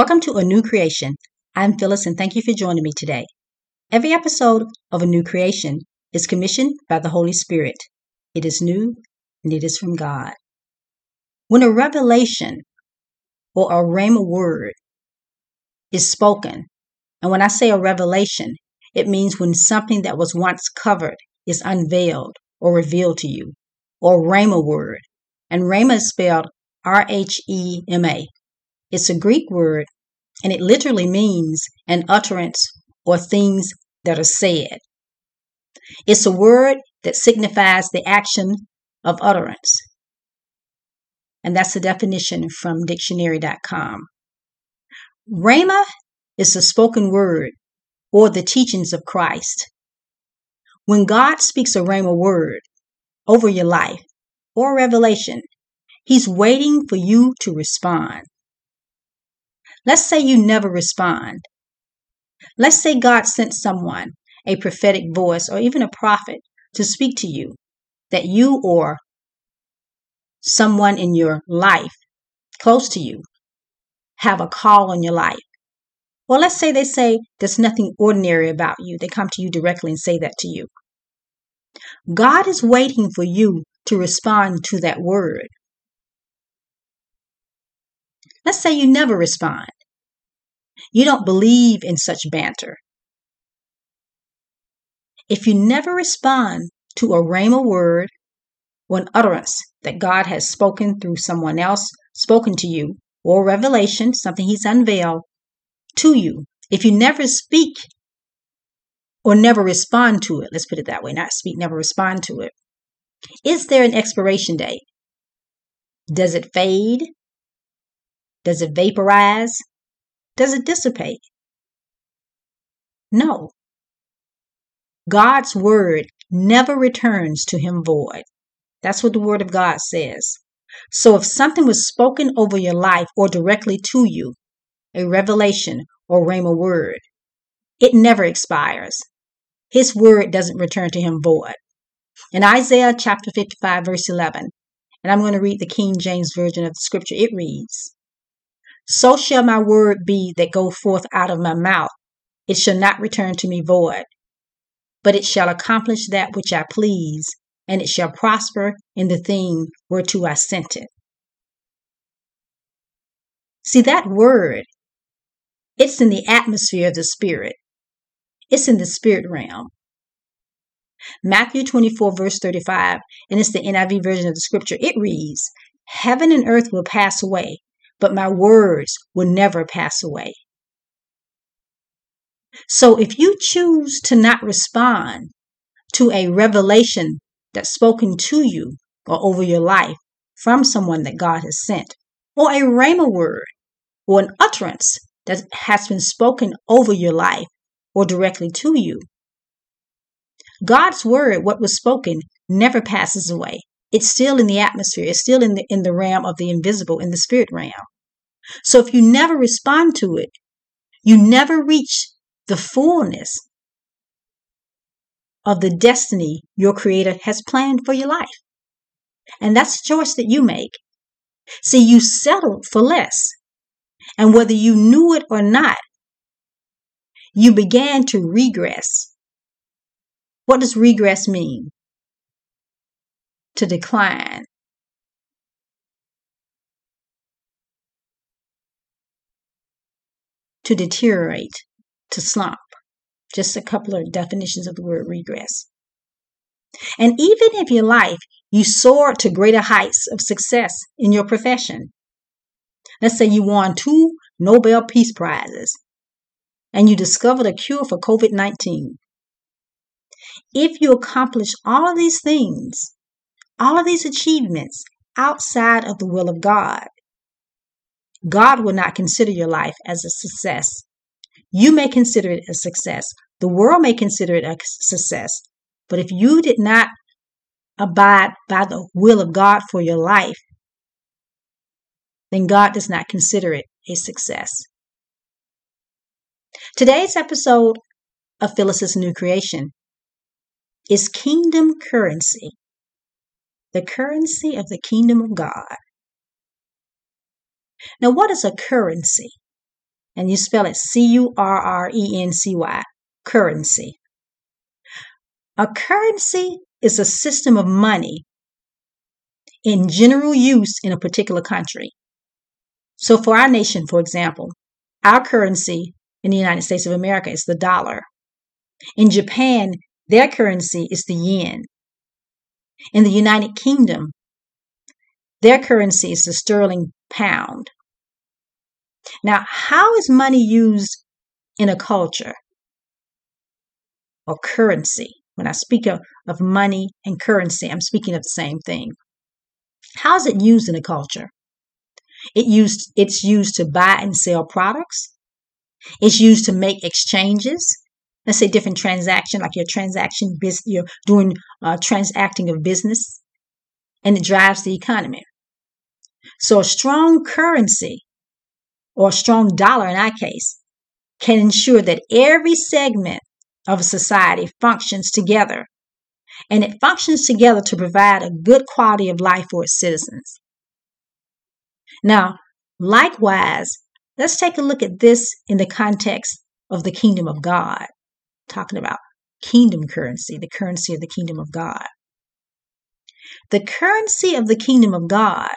Welcome to A New Creation. I'm Phyllis and thank you for joining me today. Every episode of A New Creation is commissioned by the Holy Spirit. It is new and it is from God. When a revelation or a rhema word is spoken, and when I say a revelation, it means when something that was once covered is unveiled or revealed to you, or rhema word. And rhema is spelled R H E M A. It's a Greek word and it literally means an utterance or things that are said. It's a word that signifies the action of utterance. And that's the definition from dictionary.com. Rhema is the spoken word or the teachings of Christ. When God speaks a rhema word over your life or revelation, He's waiting for you to respond. Let's say you never respond. Let's say God sent someone, a prophetic voice, or even a prophet, to speak to you, that you or someone in your life, close to you, have a call on your life. Well, let's say they say there's nothing ordinary about you. They come to you directly and say that to you. God is waiting for you to respond to that word. Let's say you never respond. You don't believe in such banter. If you never respond to a rhema word or an utterance that God has spoken through someone else, spoken to you, or revelation, something He's unveiled to you, if you never speak or never respond to it, let's put it that way, not speak, never respond to it, is there an expiration date? Does it fade? Does it vaporize? Does it dissipate? No. God's word never returns to him void. That's what the word of God says. So if something was spoken over your life or directly to you, a revelation or rhema word, it never expires. His word doesn't return to him void. In Isaiah chapter 55, verse 11, and I'm going to read the King James Version of the scripture, it reads, so shall my word be that go forth out of my mouth. It shall not return to me void, but it shall accomplish that which I please, and it shall prosper in the thing whereto I sent it. See, that word, it's in the atmosphere of the Spirit, it's in the spirit realm. Matthew 24, verse 35, and it's the NIV version of the scripture. It reads, Heaven and earth will pass away, but my words will never pass away. So if you choose to not respond to a revelation that's spoken to you or over your life from someone that God has sent, or a rhema word or an utterance that has been spoken over your life or directly to you, God's word, what was spoken, never passes away. It's still in the atmosphere. It's still in the in the realm of the invisible, in the spirit realm. So if you never respond to it, you never reach the fullness of the destiny your creator has planned for your life. And that's a choice that you make. See, you settled for less. And whether you knew it or not, you began to regress. What does regress mean? To decline, to deteriorate, to slump. Just a couple of definitions of the word regress. And even if your life you soared to greater heights of success in your profession, let's say you won two Nobel Peace Prizes and you discovered a cure for COVID 19. If you accomplish all of these things, all of these achievements outside of the will of God, God will not consider your life as a success. You may consider it a success. The world may consider it a success. But if you did not abide by the will of God for your life, then God does not consider it a success. Today's episode of Phyllis's New Creation is kingdom currency, the currency of the kingdom of God. Now, what is a currency? and you spell it C U R R E N C Y, currency. A currency is a system of money in general use in a particular country. So, for our nation, for example, our currency in the United States of America is the dollar. In Japan, their currency is the yen. In the United Kingdom, their currency is the sterling pound. Now, how is money used in a culture or currency? When I speak of, of money and currency, I'm speaking of the same thing. How is it used in a culture? It used it's used to buy and sell products. It's used to make exchanges. Let's say different transaction, like your transaction business, you're doing uh, transacting of business, and it drives the economy. So a strong currency or a strong dollar in our case can ensure that every segment of a society functions together and it functions together to provide a good quality of life for its citizens. Now, likewise, let's take a look at this in the context of the kingdom of God, talking about kingdom currency, the currency of the kingdom of God. The currency of the kingdom of God,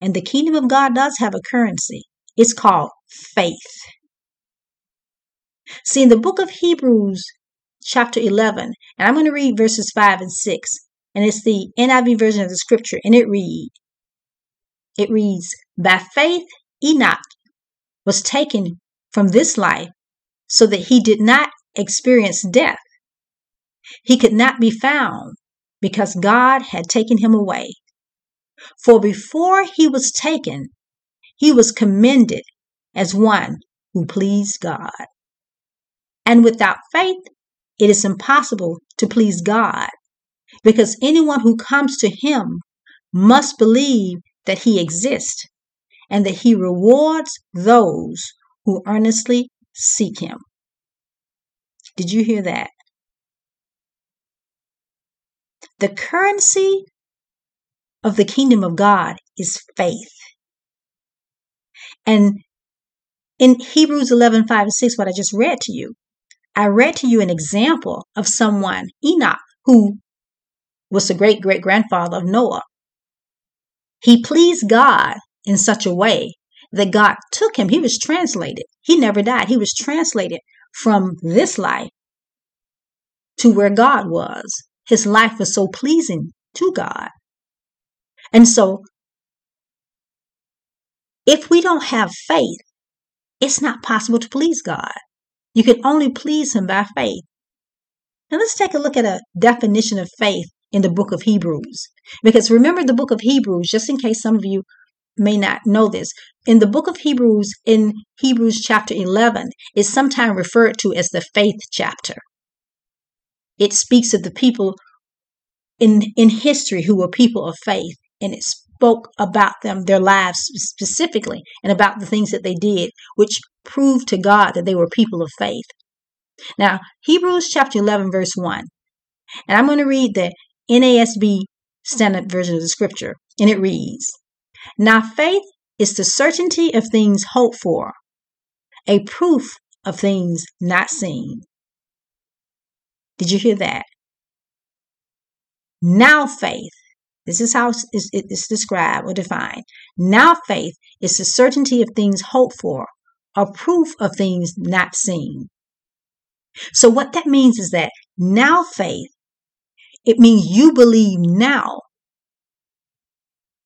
and the kingdom of God does have a currency, it's called faith. See, in the book of Hebrews, chapter 11, and I'm going to read verses 5 and 6, and it's the NIV version of the scripture, and it reads, it reads, By faith Enoch was taken from this life so that he did not experience death. He could not be found because God had taken him away. For before he was taken, he was commended as one who pleased God. And without faith, it is impossible to please God because anyone who comes to him must believe that he exists and that he rewards those who earnestly seek him. Did you hear that? The currency of the kingdom of God is faith. And in Hebrews 11, 5 and 6, what I just read to you, I read to you an example of someone, Enoch, who was the great great grandfather of Noah. He pleased God in such a way that God took him. He was translated. He never died. He was translated from this life to where God was. His life was so pleasing to God. And so, if we don't have faith, it's not possible to please God. You can only please Him by faith. Now let's take a look at a definition of faith in the book of Hebrews. Because remember the book of Hebrews, just in case some of you may not know this, in the book of Hebrews, in Hebrews chapter 11, is sometimes referred to as the faith chapter. It speaks of the people in, in history who were people of faith, and it spoke about them, their lives specifically, and about the things that they did, which proved to God that they were people of faith. Now, Hebrews chapter 11, verse 1. And I'm going to read the NASB standard version of the scripture, and it reads Now faith is the certainty of things hoped for, a proof of things not seen. Did you hear that? Now faith, this is how it's described or defined. Now faith is the certainty of things hoped for, a proof of things not seen. So, what that means is that now faith, it means you believe now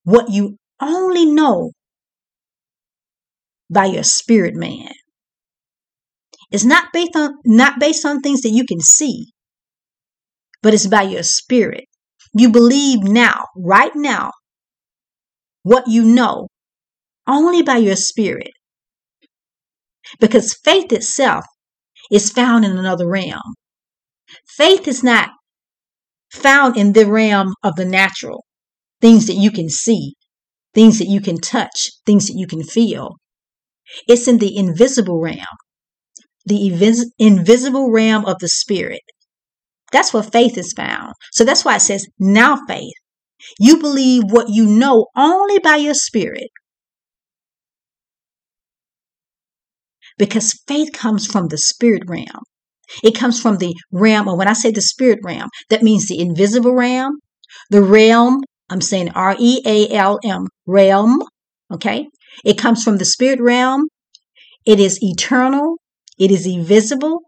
what you only know by your spirit man. It's not based on not based on things that you can see, but it's by your spirit. You believe now, right now, what you know only by your spirit. Because faith itself is found in another realm. Faith is not found in the realm of the natural, things that you can see, things that you can touch, things that you can feel. It's in the invisible realm, the invis- invisible realm of the spirit. That's where faith is found. So that's why it says now faith. You believe what you know only by your spirit. because faith comes from the spirit realm. It comes from the realm, or when I say the spirit realm, that means the invisible realm, the realm, I'm saying R E A L M, realm, okay? It comes from the spirit realm. It is eternal, it is invisible,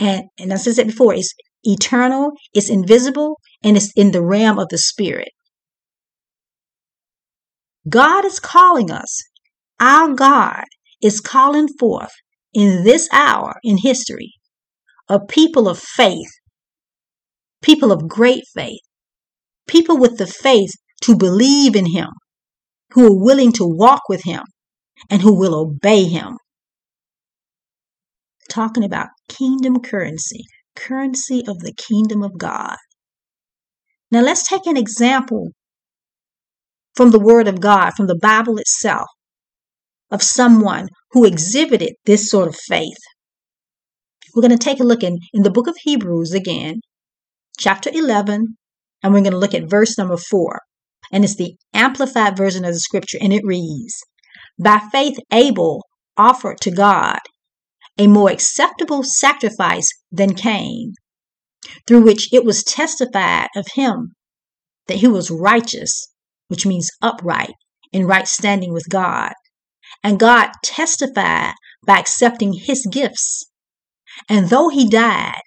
and, and as I said before, it's eternal, it's invisible, and it's in the realm of the spirit. God is calling us. Our God is calling forth in this hour in history a people of faith, people of great faith, people with the faith to believe in Him, who are willing to walk with Him, and who will obey Him. Talking about kingdom currency, currency of the kingdom of God. Now let's take an example from the Word of God, from the Bible itself, of someone who exhibited this sort of faith. We're going to take a look in, in the book of Hebrews again, chapter 11, and we're going to look at verse number 4. And it's the amplified version of the scripture, and it reads By faith, Abel offered to God a more acceptable sacrifice than Cain, through which it was testified of him that he was righteous, which means upright, in right standing with God. And God testified by accepting his gifts. And though he died,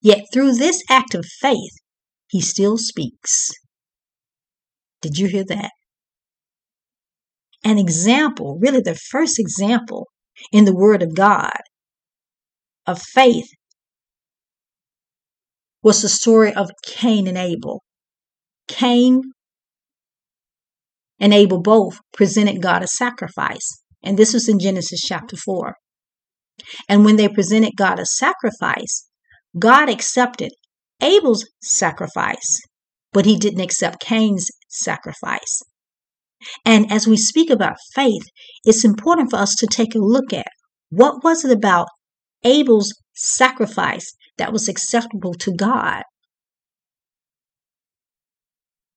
yet through this act of faith, he still speaks. Did you hear that? An example, really the first example in the Word of God of faith was the story of Cain and Abel. Cain and Abel both presented God a sacrifice. And this was in Genesis chapter 4. And when they presented God a sacrifice, God accepted Abel's sacrifice, but he didn't accept Cain's sacrifice. And as we speak about faith, it's important for us to take a look at what was it about Abel's sacrifice that was acceptable to God.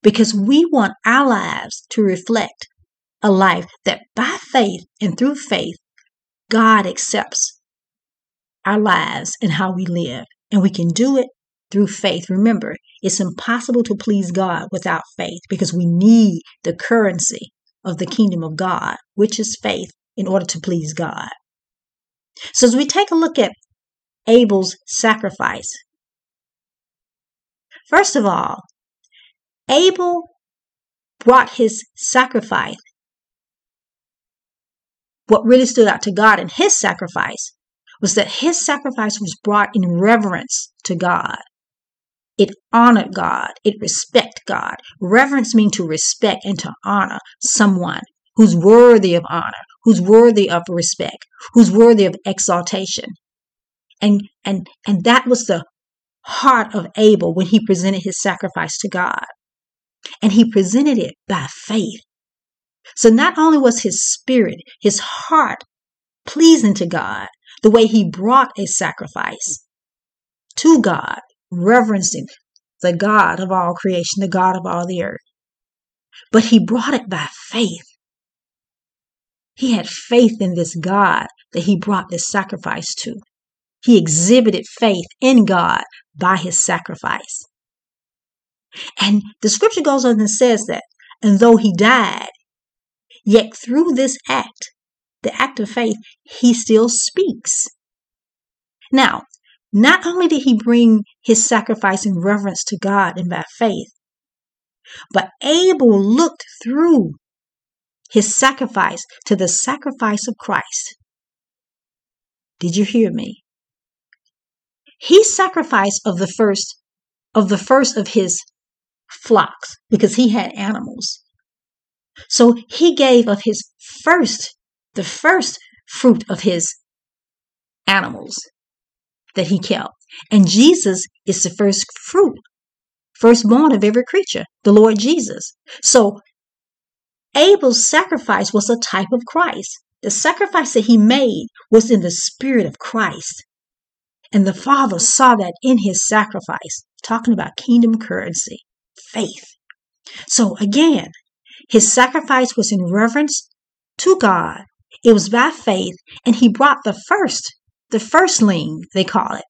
Because we want our lives to reflect a life that by faith and through faith, God accepts our lives and how we live. And we can do it through faith. Remember, it's impossible to please God without faith because we need the currency of the kingdom of God, which is faith, in order to please God. So, as we take a look at Abel's sacrifice, first of all, Abel brought his sacrifice. What really stood out to God in his sacrifice was that his sacrifice was brought in reverence to God. It honored God. It respect God. Reverence means to respect and to honor someone who's worthy of honor, who's worthy of respect, who's worthy of exaltation. And and and that was the heart of Abel when he presented his sacrifice to God. And he presented it by faith. So not only was his spirit, his heart pleasing to God, the way he brought a sacrifice to God, reverencing the God of all creation, the God of all the earth. But he brought it by faith. He had faith in this God that he brought this sacrifice to. He exhibited faith in God by his sacrifice. And the scripture goes on and says that, and though he died, yet through this act, the act of faith, he still speaks. Now, not only did he bring his sacrifice in reverence to God and by faith, but Abel looked through his sacrifice to the sacrifice of Christ. Did you hear me? He sacrificed of the first of the first of his flocks because he had animals. So he gave of his first the first fruit of his animals that he kept. And Jesus is the first fruit, firstborn of every creature, the Lord Jesus. So Abel's sacrifice was a type of Christ. The sacrifice that he made was in the spirit of Christ. And the Father saw that in his sacrifice, talking about kingdom currency, faith. So again, his sacrifice was in reverence to God It was by faith, and he brought the first, the firstling, they call it,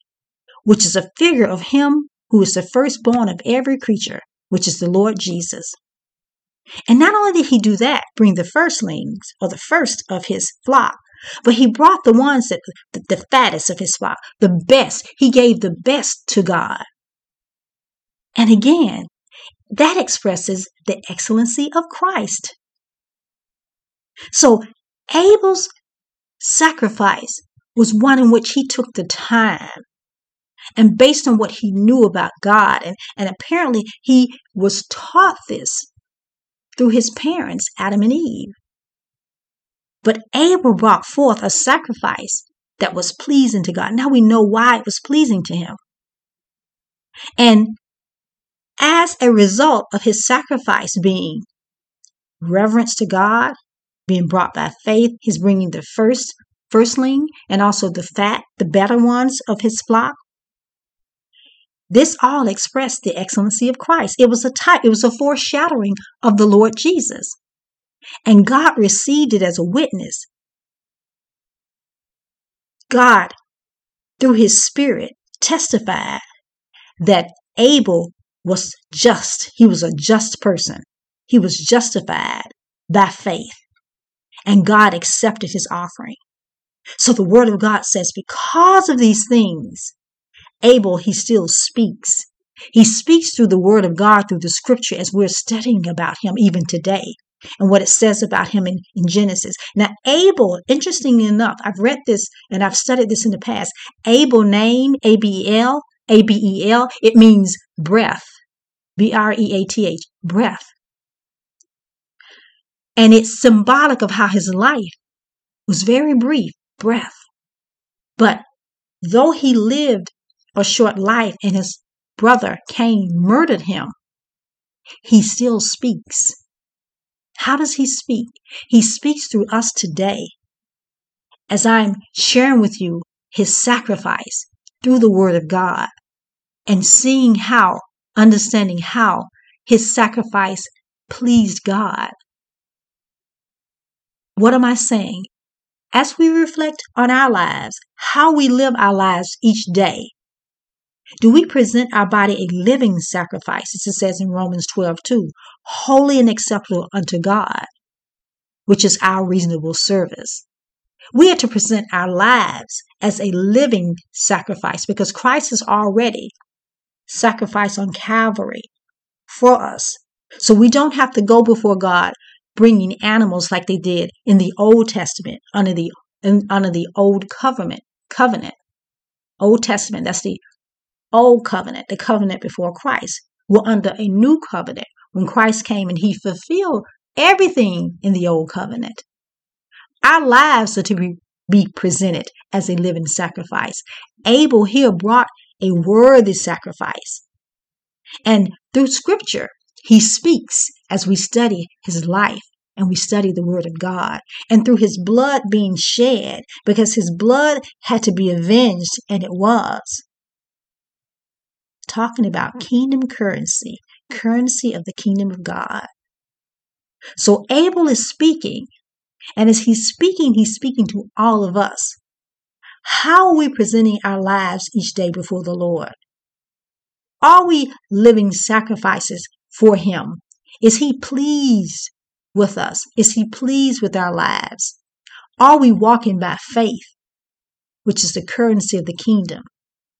which is a figure of him who is the firstborn of every creature, which is the Lord Jesus. And not only did he do that, bring the firstlings or the first of his flock, but he brought the ones that the, the fattest of his flock, the best. He gave the best to God. And again, that expresses the excellency of Christ. So Abel's sacrifice was one in which he took the time and based on what he knew about God, and, and apparently he was taught this through his parents, Adam and Eve. But Abel brought forth a sacrifice that was pleasing to God. Now we know why it was pleasing to him. And as a result of his sacrifice being reverence to God, being brought by faith, he's bringing the first firstling and also the fat, the better ones of his flock. This all expressed the excellency of Christ. It was a type, it was a foreshadowing of the Lord Jesus. And God received it as a witness. God, through his spirit, testified that Abel was just. He was a just person. He was justified by faith. And God accepted his offering. So the word of God says, because of these things, Abel, he still speaks. He speaks through the word of God, through the scripture, as we're studying about him even today and what it says about him in, in Genesis. Now, Abel, interestingly enough, I've read this and I've studied this in the past. Abel name, A B E L, A B E L, it means breath. B R E A T H, breath. And it's symbolic of how his life was very brief, breath. But though he lived a short life and his brother Cain murdered him, he still speaks. How does he speak? He speaks through us today. As I'm sharing with you his sacrifice through the word of God and seeing how, understanding how his sacrifice pleased God. What am I saying? As we reflect on our lives, how we live our lives each day, do we present our body a living sacrifice, as it says in Romans 12, 2, holy and acceptable unto God, which is our reasonable service? We are to present our lives as a living sacrifice because Christ has already sacrificed on Calvary for us. So we don't have to go before God bringing animals like they did in the Old Testament under the under the old covenant covenant. Old Testament, that's the old covenant, the covenant before Christ. We're under a new covenant when Christ came and he fulfilled everything in the old covenant. Our lives are to be, be presented as a living sacrifice. Abel here brought a worthy sacrifice. And through scripture, he speaks as we study his life and we study the word of God. And through his blood being shed, because his blood had to be avenged, and it was talking about kingdom currency, currency of the kingdom of God. So Abel is speaking, and as he's speaking, he's speaking to all of us. How are we presenting our lives each day before the Lord? Are we living sacrifices for Him? Is He pleased with us? Is He pleased with our lives? Are we walking by faith, which is the currency of the kingdom?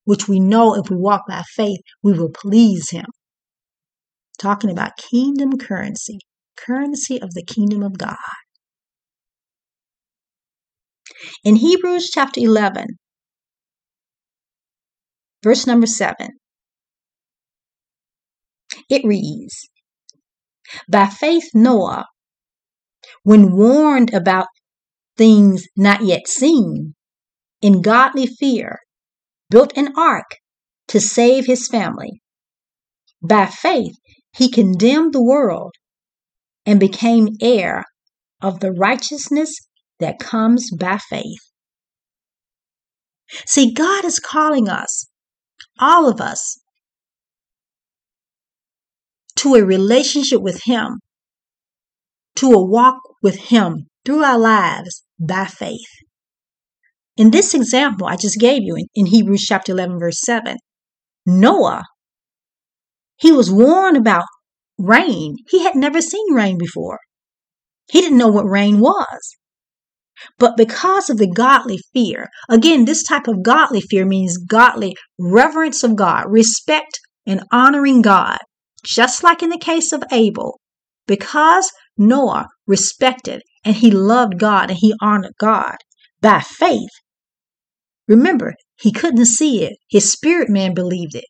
which we know if we walk by faith, we will please Him. Talking about kingdom currency, currency of the kingdom of God. In Hebrews chapter 11, verse number 7, it reads By faith, Noah, when warned about things not yet seen, in godly fear, built an ark to save his family. By faith, he condemned the world and became heir of the righteousness that comes by faith. See, God is calling us, all of us, to a relationship with Him, to a walk with Him through our lives by faith. In this example I just gave you in, in Hebrews chapter 11, verse 7, Noah, he was warned about rain. He had never seen rain before. He didn't know what rain was. But because of the godly fear, again, this type of godly fear means godly reverence of God, respect and honoring God, just like in the case of Abel. Because Noah respected and he loved God and he honored God by faith. Remember, he couldn't see it. His spirit man believed it.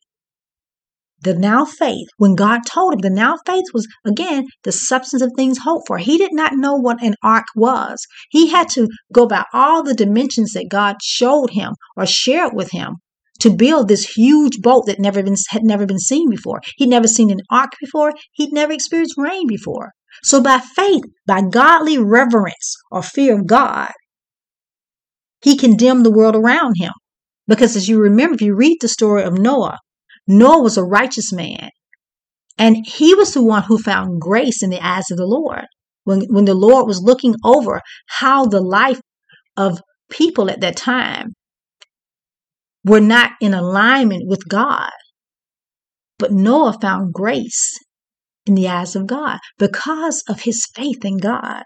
The now faith, when God told him, the now faith was again the substance of things hoped for. He did not know what an ark was. He had to go by all the dimensions that God showed him or shared with him to build this huge boat that never been had never been seen before. He'd never seen an ark before. He'd never experienced rain before. So by faith, by godly reverence or fear of God, he condemned the world around him. Because as you remember, if you read the story of Noah, Noah was a righteous man. And he was the one who found grace in the eyes of the Lord. When, when the Lord was looking over how the life of people at that time were not in alignment with God. But Noah found grace in the eyes of God because of his faith in God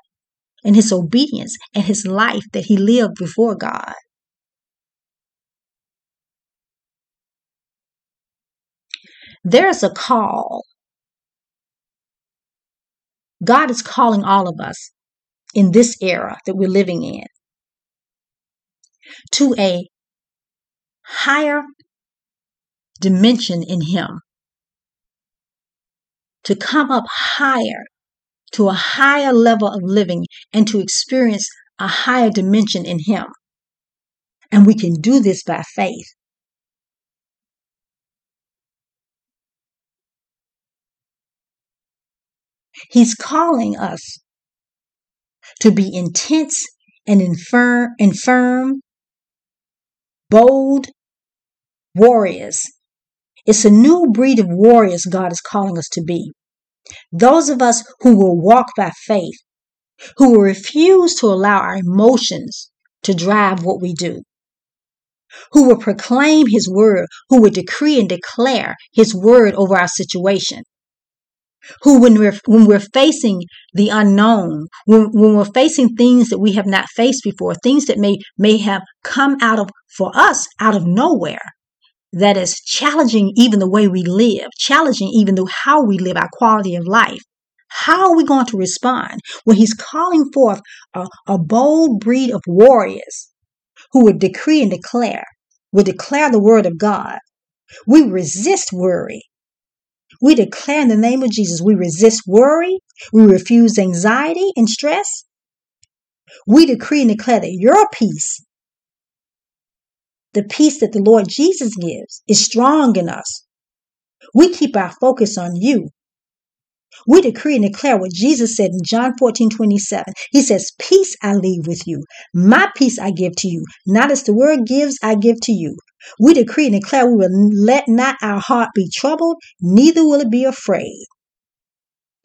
and his obedience and his life that he lived before God. There's a call. God is calling all of us in this era that we're living in to a higher dimension in Him, to come up higher to a higher level of living and to experience a higher dimension in Him. And we can do this by faith. He's calling us to be intense and infirm, infirm, bold warriors. It's a new breed of warriors God is calling us to be. Those of us who will walk by faith, who will refuse to allow our emotions to drive what we do, who will proclaim His word, who will decree and declare His word over our situation who when we're when we're facing the unknown when, when we're facing things that we have not faced before things that may may have come out of for us out of nowhere that is challenging even the way we live challenging even the how we live our quality of life. How are we going to respond when he's calling forth a, a bold breed of warriors who would decree and declare would declare the word of god? We resist worry. We declare in the name of Jesus, we resist worry, we refuse anxiety and stress. We decree and declare that your peace, the peace that the Lord Jesus gives, is strong in us. We keep our focus on you. We decree and declare what Jesus said in John 14 27. He says, Peace I leave with you. My peace I give to you. Not as the world gives, I give to you. We decree and declare we will let not our heart be troubled, neither will it be afraid.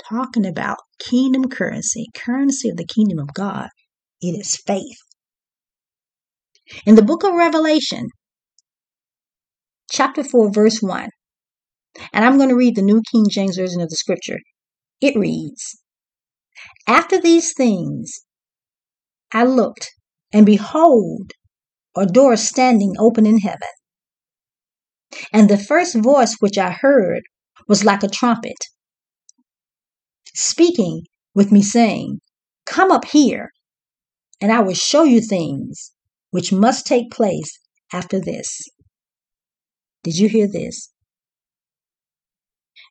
Talking about kingdom currency, currency of the kingdom of God, it is faith. In the book of Revelation, chapter 4, verse 1, and I'm going to read the New King James Version of the scripture. It reads After these things I looked, and behold, a door standing open in heaven. And the first voice which I heard was like a trumpet, speaking with me, saying, Come up here, and I will show you things which must take place after this. Did you hear this?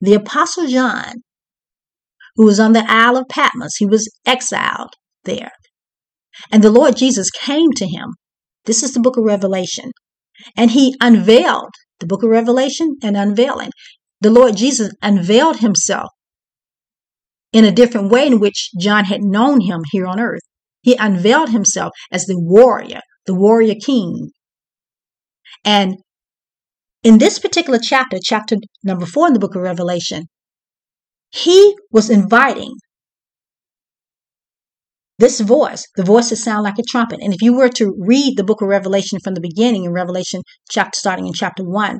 The Apostle John, who was on the Isle of Patmos, he was exiled there. And the Lord Jesus came to him this is the book of Revelation. And he unveiled the book of Revelation and unveiling. The Lord Jesus unveiled himself in a different way in which John had known him here on earth. He unveiled himself as the warrior, the warrior king. And in this particular chapter, chapter number four in the book of Revelation, he was inviting this voice, the voice that sounds like a trumpet. And if you were to read the book of Revelation from the beginning in Revelation chapter starting in chapter one,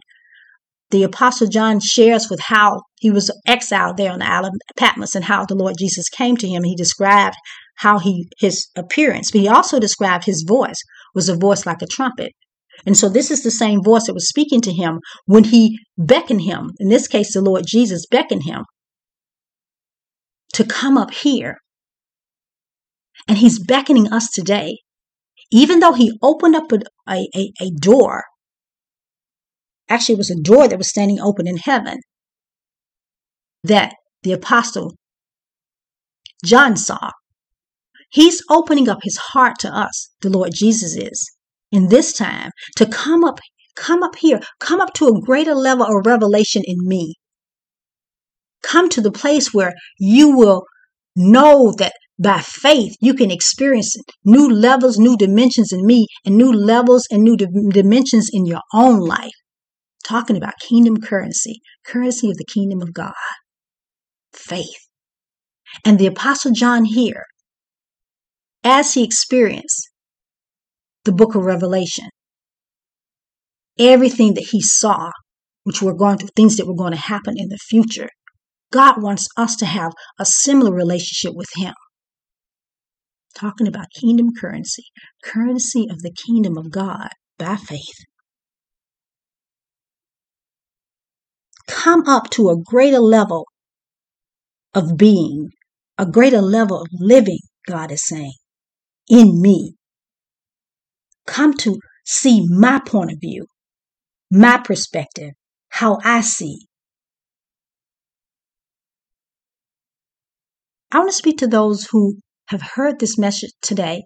the apostle John shares with how he was exiled there on the island of Patmos and how the Lord Jesus came to him. And He described how he his appearance, but he also described his voice was a voice like a trumpet. And so this is the same voice that was speaking to him when he beckoned him. In this case, the Lord Jesus beckoned him to come up here and he's beckoning us today. Even though he opened up a, a, a door, actually, it was a door that was standing open in heaven that the apostle John saw. He's opening up his heart to us, the Lord Jesus is, in this time to come up, come up here, come up to a greater level of revelation in me. Come to the place where you will know that by faith, you can experience new levels, new dimensions in me, and new levels and new dimensions in your own life. Talking about kingdom currency, currency of the kingdom of God, faith. And the Apostle John here, as he experienced the book of Revelation, everything that he saw, which were going to things that were going to happen in the future, God wants us to have a similar relationship with him. Talking about kingdom currency, currency of the kingdom of God by faith. Come up to a greater level of being, a greater level of living, God is saying, in me. Come to see my point of view, my perspective, how I see. I want to speak to those who have heard this message today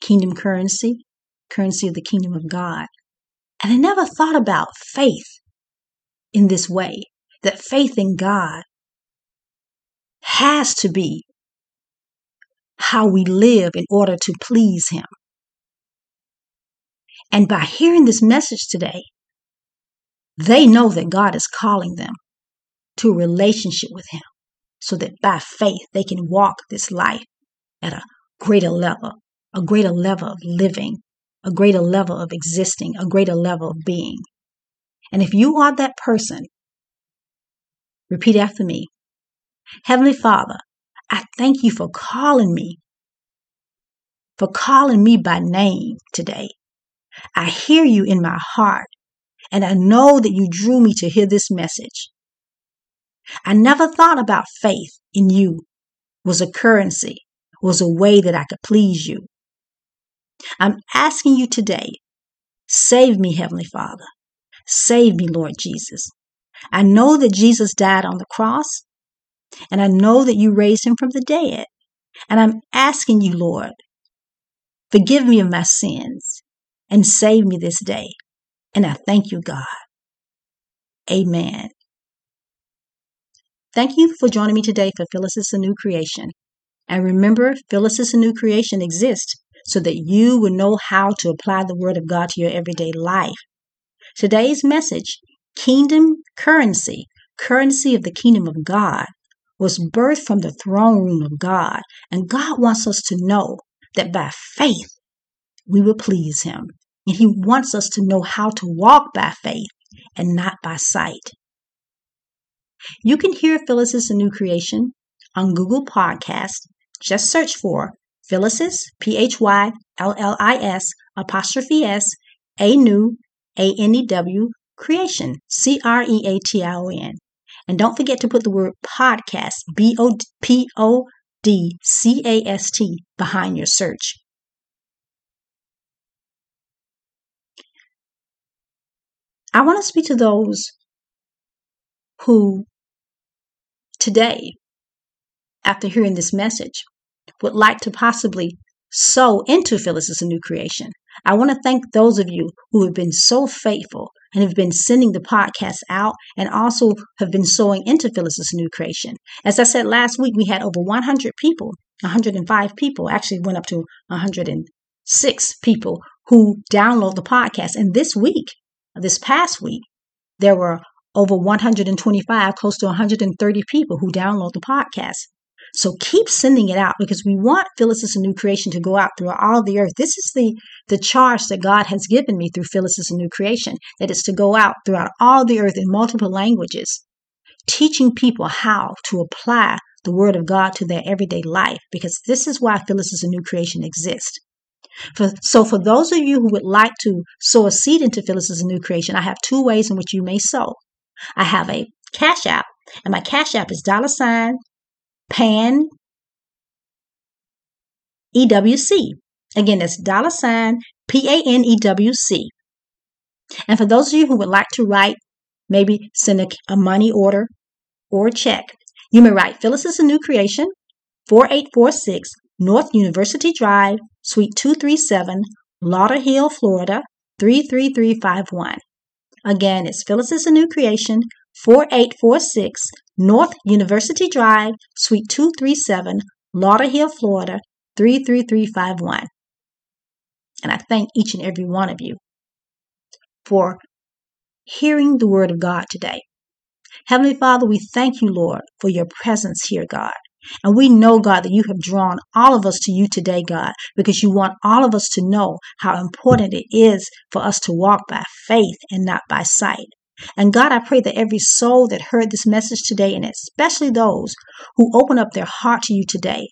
kingdom currency, currency of the kingdom of God. And I never thought about faith in this way that faith in God has to be how we live in order to please Him. And by hearing this message today, they know that God is calling them to a relationship with Him so that by faith they can walk this life at a greater level, a greater level of living, a greater level of existing, a greater level of being. And if you are that person, repeat after me Heavenly Father, I thank you for calling me, for calling me by name today. I hear you in my heart, and I know that you drew me to hear this message. I never thought about faith in you was a currency was a way that I could please you. I'm asking you today, save me, Heavenly Father. Save me, Lord Jesus. I know that Jesus died on the cross, and I know that you raised him from the dead. And I'm asking you, Lord, forgive me of my sins and save me this day. And I thank you, God. Amen. Thank you for joining me today for Phyllis' is A New Creation. And remember, Phyllis is a new creation exists so that you will know how to apply the Word of God to your everyday life. Today's message, Kingdom Currency, currency of the kingdom of God, was birthed from the throne room of God. And God wants us to know that by faith we will please Him. And He wants us to know how to walk by faith and not by sight. You can hear Phyllis's New Creation on Google Podcast just search for Phyllis's, P H Y L L I S apostrophe S, A new, A N E W, creation, C R E A T I O N. And don't forget to put the word podcast, B O P O D C A S T, behind your search. I want to speak to those who today after hearing this message, would like to possibly sow into Phyllis as a new creation. I want to thank those of you who have been so faithful and have been sending the podcast out and also have been sowing into Phyllis's new creation. As I said last week, we had over 100 people, 105 people, actually went up to 106 people who download the podcast. And this week, this past week, there were over 125, close to 130 people who download the podcast. So keep sending it out because we want Phyllis is a new creation to go out through all the earth. This is the, the charge that God has given me through Phyllis is a new creation, that is to go out throughout all the earth in multiple languages, teaching people how to apply the word of God to their everyday life because this is why Phyllis is a new creation exists. For, so for those of you who would like to sow a seed into Phyllis is a new creation, I have two ways in which you may sow. I have a cash app, and my cash app is dollar sign pan EWC. Again, that's dollar sign P A N E W C. And for those of you who would like to write, maybe send a, a money order or a check, you may write Phyllis is a New Creation, 4846 North University Drive, Suite 237, Lauderhill, Florida 33351. Again, it's Phyllis is a New Creation, 4846 North University Drive, Suite 237, Lauderhill, Florida 33351. And I thank each and every one of you for hearing the word of God today. Heavenly Father, we thank you, Lord, for your presence here, God. And we know, God, that you have drawn all of us to you today, God, because you want all of us to know how important it is for us to walk by faith and not by sight. And God, I pray that every soul that heard this message today, and especially those who open up their heart to you today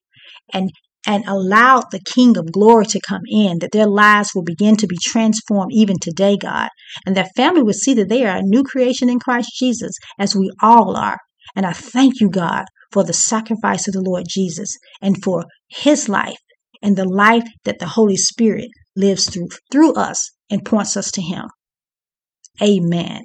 and and allow the King of glory to come in, that their lives will begin to be transformed even today, God, and their family will see that they are a new creation in Christ Jesus, as we all are. And I thank you, God, for the sacrifice of the Lord Jesus and for his life and the life that the Holy Spirit lives through through us and points us to him. Amen.